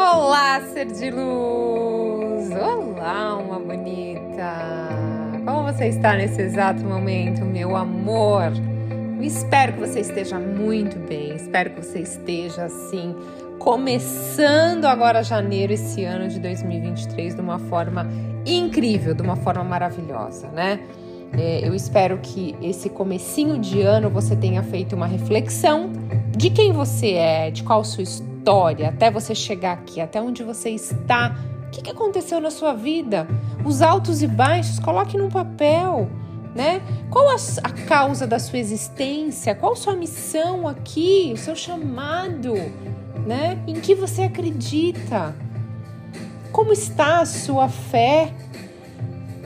Olá, ser de luz! Olá, uma bonita! Como você está nesse exato momento, meu amor? Eu espero que você esteja muito bem, espero que você esteja assim, começando agora janeiro esse ano de 2023 de uma forma incrível, de uma forma maravilhosa, né? É, eu espero que esse comecinho de ano você tenha feito uma reflexão de quem você é, de qual sua história, até você chegar aqui, até onde você está. O que, aconteceu na sua vida? Os altos e baixos, coloque num papel. Né? Qual a, a causa da sua existência? Qual sua missão aqui? O seu chamado? Né? Em que você acredita? Como está a sua fé?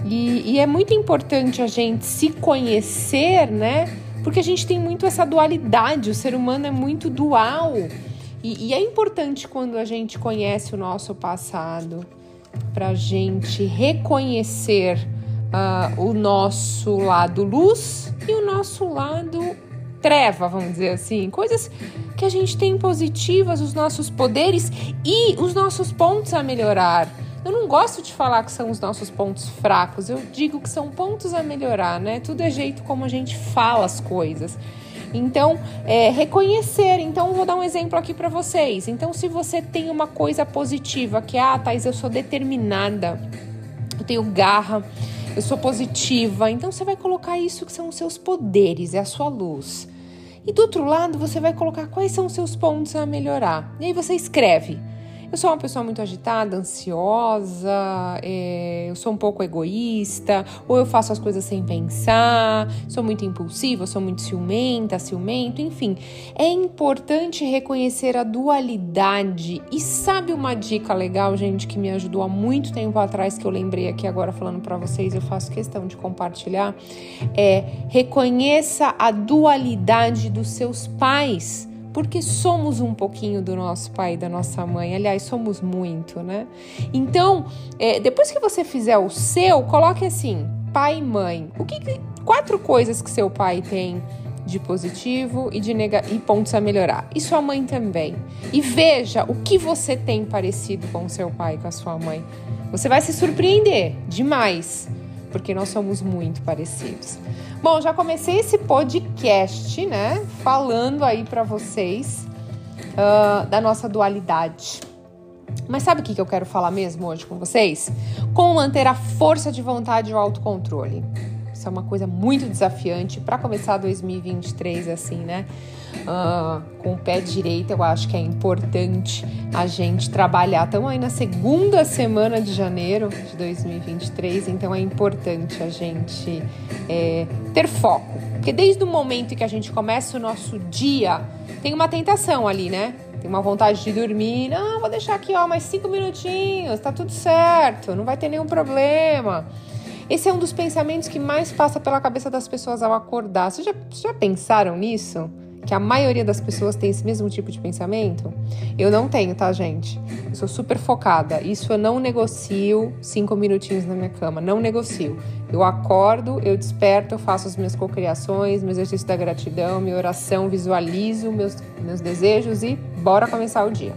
E, e, é muito importante a gente se conhecer, né? Porque a gente tem muito essa dualidade, o ser humano é muito dual. E, e é importante quando a gente conhece o nosso passado, para a gente reconhecer uh, o nosso lado luz e o nosso lado treva, vamos dizer assim. Coisas que a gente tem positivas, os nossos poderes e os nossos pontos a melhorar. Eu não gosto de falar que são os nossos pontos fracos, eu digo que são pontos a melhorar, né? Tudo é jeito como a gente fala as coisas. Então, é, reconhecer. Então, vou dar um exemplo aqui para vocês. Então, se você tem uma coisa positiva, que é, ah, Thais, eu sou determinada, eu tenho garra, eu sou positiva. Então, você vai colocar isso que são os seus poderes, é a sua luz. E do outro lado, você vai colocar quais são os seus pontos a melhorar. E aí você escreve eu sou uma pessoa muito agitada, ansiosa, é, eu sou um pouco egoísta, ou eu faço as coisas sem pensar, sou muito impulsiva, sou muito ciumenta, ciumento, enfim. É importante reconhecer a dualidade. E sabe uma dica legal, gente, que me ajudou há muito tempo atrás, que eu lembrei aqui agora falando para vocês, eu faço questão de compartilhar? É reconheça a dualidade dos seus pais porque somos um pouquinho do nosso pai e da nossa mãe. Aliás, somos muito, né? Então, é, depois que você fizer o seu, coloque assim: pai e mãe. O que, quatro coisas que seu pai tem de positivo e de nega e pontos a melhorar. E sua mãe também. E veja o que você tem parecido com seu pai, com a sua mãe. Você vai se surpreender demais, porque nós somos muito parecidos. Bom, já comecei esse podcast, né? Falando aí para vocês uh, da nossa dualidade. Mas sabe o que eu quero falar mesmo hoje com vocês? Como manter a força de vontade e o autocontrole. Isso é uma coisa muito desafiante para começar 2023 assim, né? Uh, com o pé direito, eu acho que é importante a gente trabalhar. Estamos aí na segunda semana de janeiro de 2023, então é importante a gente é, ter foco. Porque desde o momento que a gente começa o nosso dia, tem uma tentação ali, né? Tem uma vontade de dormir. Não, vou deixar aqui, ó, mais cinco minutinhos, tá tudo certo, não vai ter nenhum problema. Esse é um dos pensamentos que mais passa pela cabeça das pessoas ao acordar. Vocês já, já pensaram nisso? Que a maioria das pessoas tem esse mesmo tipo de pensamento? Eu não tenho, tá, gente? Eu sou super focada. Isso eu não negocio cinco minutinhos na minha cama. Não negocio. Eu acordo, eu desperto, eu faço as minhas cocriações, meu exercício da gratidão, minha oração, visualizo meus, meus desejos e bora começar o dia.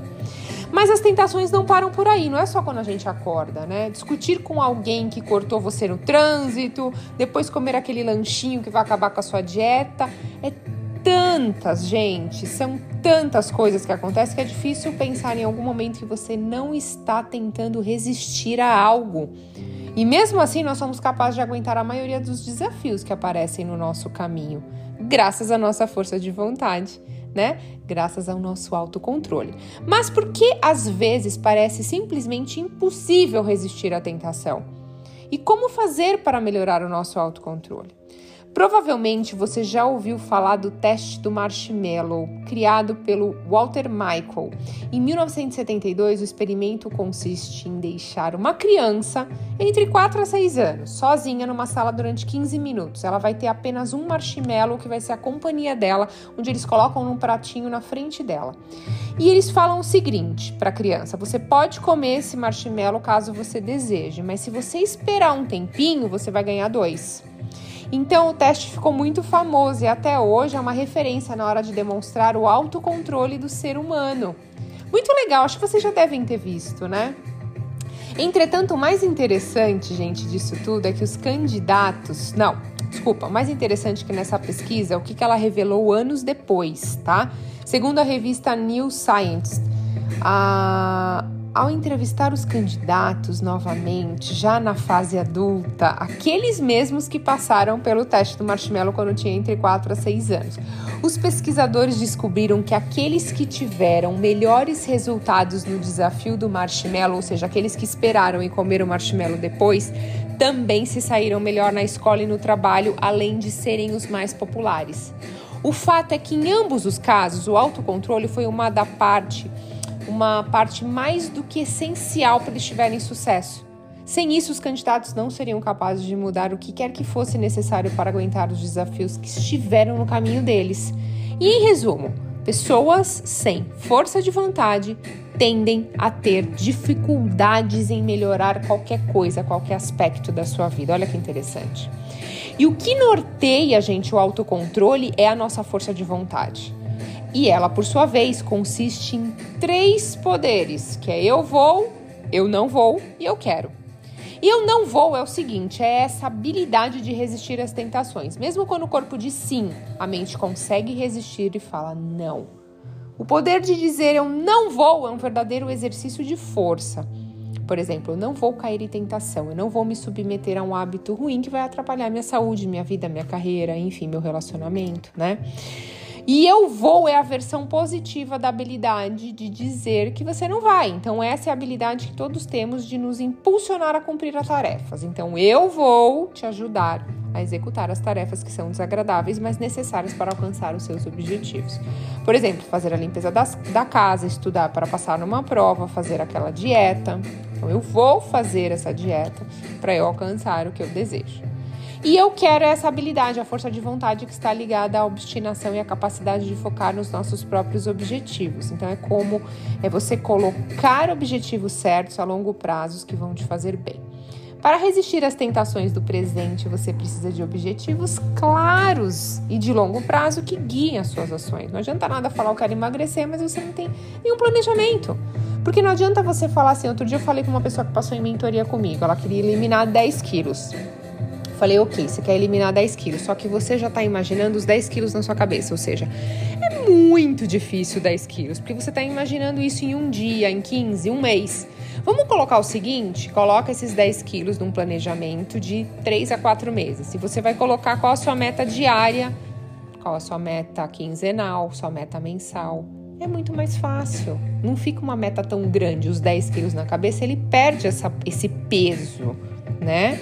Mas as tentações não param por aí, não é só quando a gente acorda, né? Discutir com alguém que cortou você no trânsito, depois comer aquele lanchinho que vai acabar com a sua dieta. É tantas, gente, são tantas coisas que acontecem que é difícil pensar em algum momento que você não está tentando resistir a algo. E mesmo assim, nós somos capazes de aguentar a maioria dos desafios que aparecem no nosso caminho, graças à nossa força de vontade né? Graças ao nosso autocontrole. Mas por que às vezes parece simplesmente impossível resistir à tentação? E como fazer para melhorar o nosso autocontrole? Provavelmente você já ouviu falar do teste do marshmallow, criado pelo Walter Michael. Em 1972, o experimento consiste em deixar uma criança entre 4 a 6 anos sozinha numa sala durante 15 minutos. Ela vai ter apenas um marshmallow que vai ser a companhia dela, onde eles colocam num pratinho na frente dela. E eles falam o seguinte para a criança: você pode comer esse marshmallow caso você deseje, mas se você esperar um tempinho, você vai ganhar dois. Então o teste ficou muito famoso e até hoje é uma referência na hora de demonstrar o autocontrole do ser humano. Muito legal, acho que vocês já devem ter visto, né? Entretanto, o mais interessante, gente, disso tudo é que os candidatos. Não, desculpa, o mais interessante que nessa pesquisa é o que, ela revelou anos depois, tá? Segundo a revista New Science, a, ao entrevistar os candidatos novamente, já na fase adulta, aqueles mesmos que passaram pelo teste do marshmallow quando tinha entre 4 a 6 anos, os pesquisadores descobriram que aqueles que tiveram melhores resultados no desafio do marshmallow, ou seja, aqueles que esperaram e comeram marshmallow depois, também se saíram melhor na escola e no trabalho, além de serem os mais populares. O fato é que em ambos os casos, o autocontrole foi uma da parte uma parte mais do que essencial para eles tiverem sucesso. Sem isso, os candidatos não seriam capazes de mudar o que quer que fosse necessário para aguentar os desafios que estiveram no caminho deles. E em resumo, pessoas sem força de vontade tendem a ter dificuldades em melhorar qualquer coisa, qualquer aspecto da sua vida. Olha que interessante. E o que norteia, gente, o autocontrole é a nossa força de vontade. E ela, por sua vez, consiste em três poderes, que é eu vou, eu não vou e eu quero. E eu não vou é o seguinte, é essa habilidade de resistir às tentações. Mesmo quando o corpo diz sim, a mente consegue resistir e fala não. O poder de dizer eu não vou é um verdadeiro exercício de força. Por exemplo, eu não vou cair em tentação, eu não vou me submeter a um hábito ruim que vai atrapalhar minha saúde, minha vida, minha carreira, enfim, meu relacionamento, né? E eu vou é a versão positiva da habilidade de dizer que você não vai. Então, essa é a habilidade que todos temos de nos impulsionar a cumprir as tarefas. Então, eu vou te ajudar a executar as tarefas que são desagradáveis, mas necessárias para alcançar os seus objetivos. Por exemplo, fazer a limpeza das, da casa, estudar para passar numa prova, fazer aquela dieta. Então, eu vou fazer essa dieta para eu alcançar o que eu desejo. E eu quero essa habilidade, a força de vontade que está ligada à obstinação e à capacidade de focar nos nossos próprios objetivos. Então é como é você colocar objetivos certos a longo prazo que vão te fazer bem. Para resistir às tentações do presente, você precisa de objetivos claros e de longo prazo que guiem as suas ações. Não adianta nada falar eu quero emagrecer, mas você não tem nenhum planejamento. Porque não adianta você falar assim. Outro dia eu falei com uma pessoa que passou em mentoria comigo, ela queria eliminar 10 quilos. Falei, ok, você quer eliminar 10 quilos, só que você já está imaginando os 10 quilos na sua cabeça, ou seja, é muito difícil 10 quilos, porque você está imaginando isso em um dia, em 15, um mês. Vamos colocar o seguinte: coloca esses 10 quilos num planejamento de 3 a 4 meses. Se você vai colocar qual a sua meta diária, qual a sua meta quinzenal, sua meta mensal. É muito mais fácil. Não fica uma meta tão grande, os 10 quilos na cabeça, ele perde essa, esse peso, né?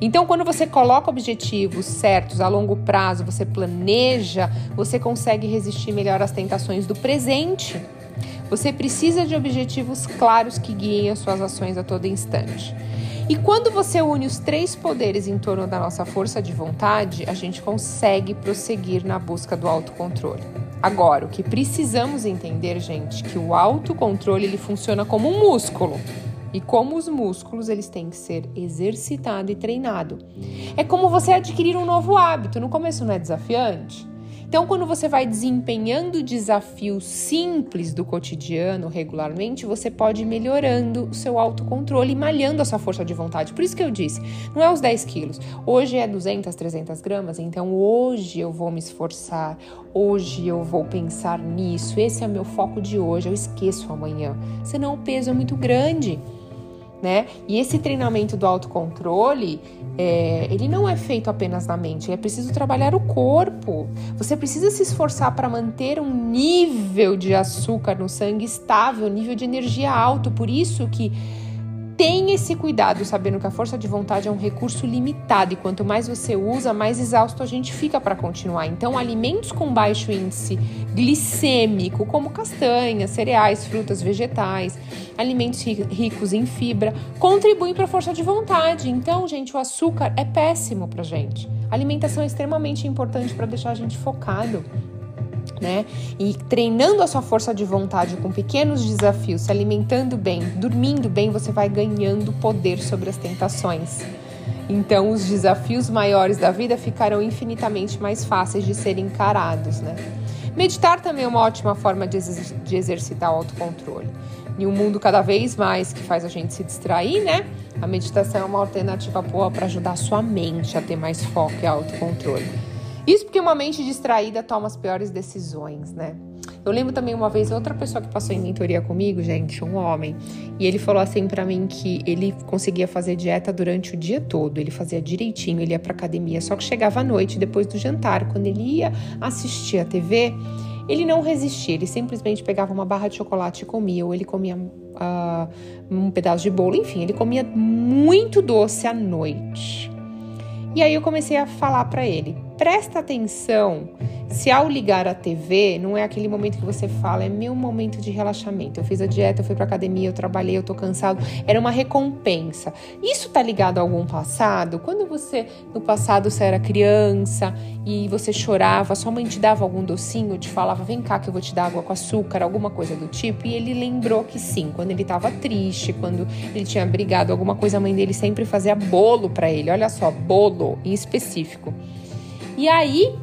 Então, quando você coloca objetivos certos a longo prazo, você planeja, você consegue resistir melhor às tentações do presente. Você precisa de objetivos claros que guiem as suas ações a todo instante. E quando você une os três poderes em torno da nossa força de vontade, a gente consegue prosseguir na busca do autocontrole. Agora, o que precisamos entender, gente, que o autocontrole ele funciona como um músculo. E como os músculos, eles têm que ser exercitado e treinado. É como você adquirir um novo hábito. No começo não é desafiante? Então, quando você vai desempenhando desafios simples do cotidiano regularmente, você pode ir melhorando o seu autocontrole e malhando a sua força de vontade. Por isso que eu disse, não é os 10 quilos. Hoje é 200, 300 gramas, então hoje eu vou me esforçar, hoje eu vou pensar nisso, esse é o meu foco de hoje, eu esqueço amanhã. Senão o peso é muito grande né? E esse treinamento do autocontrole, é, ele não é feito apenas na mente, é preciso trabalhar o corpo. Você precisa se esforçar para manter um nível de açúcar no sangue estável, nível de energia alto. Por isso que Tenha esse cuidado, sabendo que a força de vontade é um recurso limitado e quanto mais você usa, mais exausto a gente fica para continuar. Então, alimentos com baixo índice glicêmico, como castanhas, cereais, frutas, vegetais, alimentos ricos em fibra, contribuem para a força de vontade. Então, gente, o açúcar é péssimo para gente. A alimentação é extremamente importante para deixar a gente focado né? E treinando a sua força de vontade com pequenos desafios, se alimentando bem, dormindo bem, você vai ganhando poder sobre as tentações. Então, os desafios maiores da vida ficarão infinitamente mais fáceis de serem encarados, né? Meditar também é uma ótima forma de, de exercitar o autocontrole. Em um mundo cada vez mais que faz a gente se distrair, né? A meditação é uma alternativa boa para ajudar a sua mente a ter mais foco e autocontrole. Isso porque uma mente distraída toma as piores decisões, né? Eu lembro também uma vez outra pessoa que passou em mentoria comigo, gente, um homem, e ele falou assim para mim que ele conseguia fazer dieta durante o dia todo, ele fazia direitinho, ele ia para academia, só que chegava à noite, depois do jantar, quando ele ia assistir a TV, ele não resistia, ele simplesmente pegava uma barra de chocolate e comia, ou ele comia uh, um pedaço de bolo, enfim, ele comia muito doce à noite. E aí eu comecei a falar para ele: presta atenção se ao ligar a TV, não é aquele momento que você fala, é meu momento de relaxamento. Eu fiz a dieta, eu fui pra academia, eu trabalhei, eu tô cansado. Era uma recompensa. Isso tá ligado a algum passado? Quando você, no passado, você era criança e você chorava, sua mãe te dava algum docinho, te falava, vem cá que eu vou te dar água com açúcar, alguma coisa do tipo. E ele lembrou que sim, quando ele tava triste, quando ele tinha brigado, alguma coisa, a mãe dele sempre fazia bolo para ele. Olha só, bolo em específico. E aí,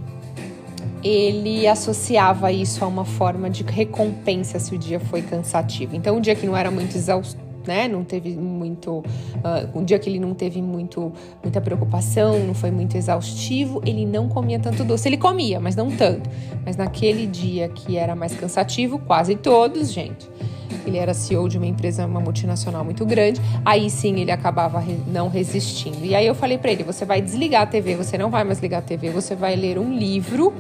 ele associava isso a uma forma de recompensa se o dia foi cansativo. Então, um dia que não era muito exaustivo, né? Não teve muito. Uh, um dia que ele não teve muito, muita preocupação, não foi muito exaustivo, ele não comia tanto doce. Ele comia, mas não tanto. Mas naquele dia que era mais cansativo, quase todos, gente. Ele era CEO de uma empresa, uma multinacional muito grande. Aí sim ele acabava não resistindo. E aí eu falei para ele: você vai desligar a TV, você não vai mais ligar a TV, você vai ler um livro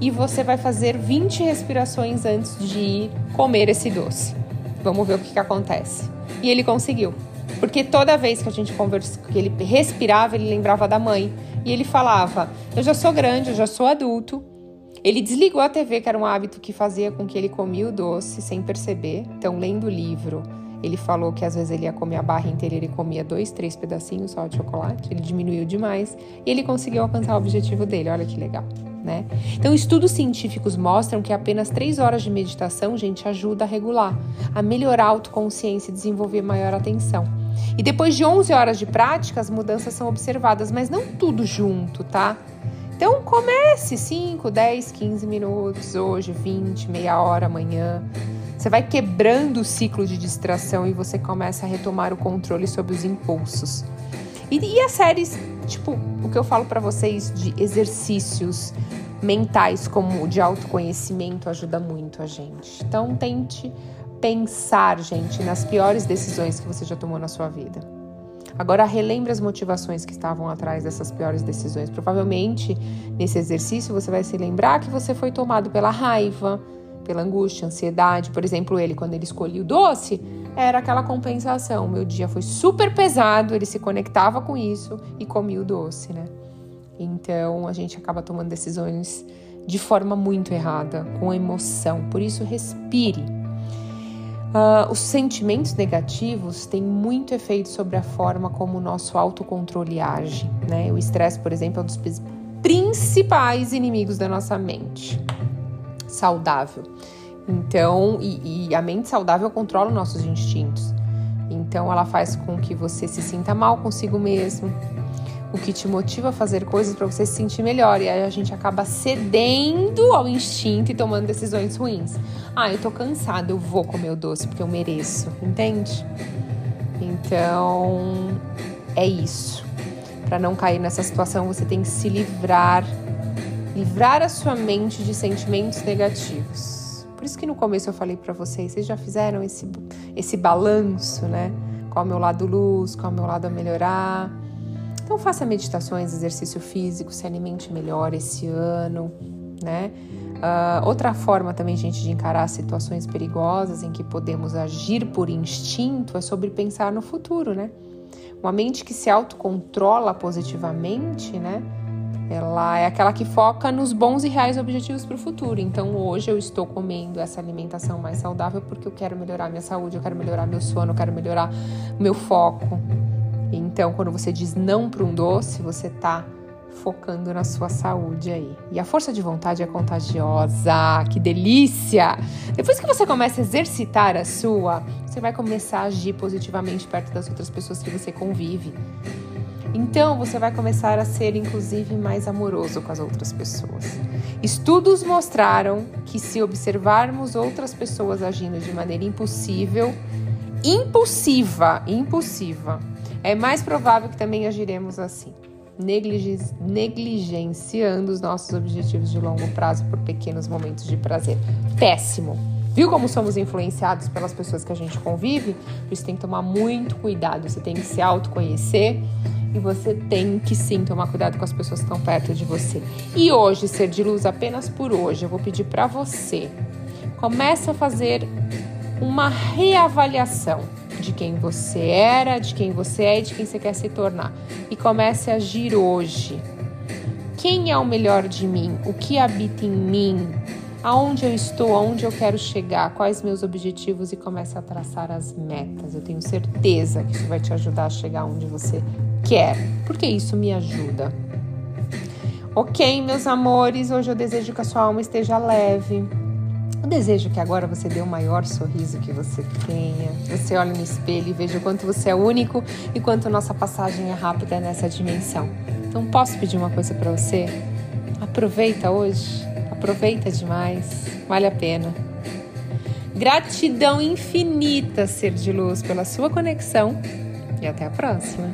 e você vai fazer 20 respirações antes de comer esse doce. Vamos ver o que, que acontece. E ele conseguiu. Porque toda vez que a gente conversa, que ele respirava, ele lembrava da mãe. E ele falava: Eu já sou grande, eu já sou adulto. Ele desligou a TV, que era um hábito que fazia com que ele comia o doce sem perceber. Então, lendo o livro, ele falou que às vezes ele ia comer a barra inteira, ele comia dois, três pedacinhos só de chocolate. Ele diminuiu demais e ele conseguiu alcançar o objetivo dele. Olha que legal né? Então, estudos científicos mostram que apenas três horas de meditação, gente, ajuda a regular, a melhorar a autoconsciência e desenvolver maior atenção. E depois de 11 horas de prática, as mudanças são observadas, mas não tudo junto, tá? Então comece 5, 10, 15 minutos hoje, 20, meia hora amanhã. Você vai quebrando o ciclo de distração e você começa a retomar o controle sobre os impulsos. E, e as séries, tipo, o que eu falo para vocês de exercícios, mentais como de autoconhecimento ajuda muito a gente. Então tente pensar, gente, nas piores decisões que você já tomou na sua vida. Agora relembre as motivações que estavam atrás dessas piores decisões. Provavelmente nesse exercício você vai se lembrar que você foi tomado pela raiva, pela angústia, ansiedade. Por exemplo, ele quando ele escolhia o doce, era aquela compensação. Meu dia foi super pesado, ele se conectava com isso e comia o doce, né? Então a gente acaba tomando decisões de forma muito errada, com emoção. Por isso, respire. Uh, os sentimentos negativos têm muito efeito sobre a forma como o nosso autocontrole age. Né? O estresse, por exemplo, é um dos principais inimigos da nossa mente saudável. Então, e, e a mente saudável controla os nossos instintos. Então, ela faz com que você se sinta mal consigo mesmo, o que te motiva a fazer coisas para você se sentir melhor. E aí a gente acaba cedendo ao instinto e tomando decisões ruins. Ah, eu tô cansada, eu vou comer o doce porque eu mereço, entende? Então, é isso. Para não cair nessa situação, você tem que se livrar, livrar a sua mente de sentimentos negativos. Por isso que no começo eu falei para vocês, vocês já fizeram esse, esse balanço, né? Qual é o meu lado luz, qual é o meu lado a melhorar então faça meditações, exercício físico, se alimente melhor esse ano, né? Uh, outra forma também, gente, de encarar situações perigosas em que podemos agir por instinto é sobre pensar no futuro, né? Uma mente que se autocontrola positivamente, né? Ela é aquela que foca nos bons e reais objetivos para o futuro. Então, hoje eu estou comendo essa alimentação mais saudável porque eu quero melhorar minha saúde, eu quero melhorar meu sono, eu quero melhorar meu foco, então, quando você diz não para um doce, você está focando na sua saúde aí. E a força de vontade é contagiosa, que delícia! Depois que você começa a exercitar a sua, você vai começar a agir positivamente perto das outras pessoas que você convive. Então você vai começar a ser, inclusive, mais amoroso com as outras pessoas. Estudos mostraram que se observarmos outras pessoas agindo de maneira impossível, impulsiva, impulsiva, é mais provável que também agiremos assim, negligenciando os nossos objetivos de longo prazo por pequenos momentos de prazer. Péssimo. Viu como somos influenciados pelas pessoas que a gente convive? Por isso tem que tomar muito cuidado, você tem que se autoconhecer e você tem que sim tomar cuidado com as pessoas que estão perto de você. E hoje, ser de luz apenas por hoje, eu vou pedir para você. Comece a fazer uma reavaliação de quem você era, de quem você é e de quem você quer se tornar. E comece a agir hoje. Quem é o melhor de mim? O que habita em mim? Aonde eu estou? Aonde eu quero chegar? Quais meus objetivos? E comece a traçar as metas. Eu tenho certeza que isso vai te ajudar a chegar onde você quer, porque isso me ajuda. Ok, meus amores, hoje eu desejo que a sua alma esteja leve. Desejo que agora você dê o maior sorriso que você tenha. Você olhe no espelho e veja o quanto você é único e quanto nossa passagem é rápida nessa dimensão. Então, posso pedir uma coisa para você? Aproveita hoje, aproveita demais, vale a pena. Gratidão infinita, ser de luz, pela sua conexão e até a próxima.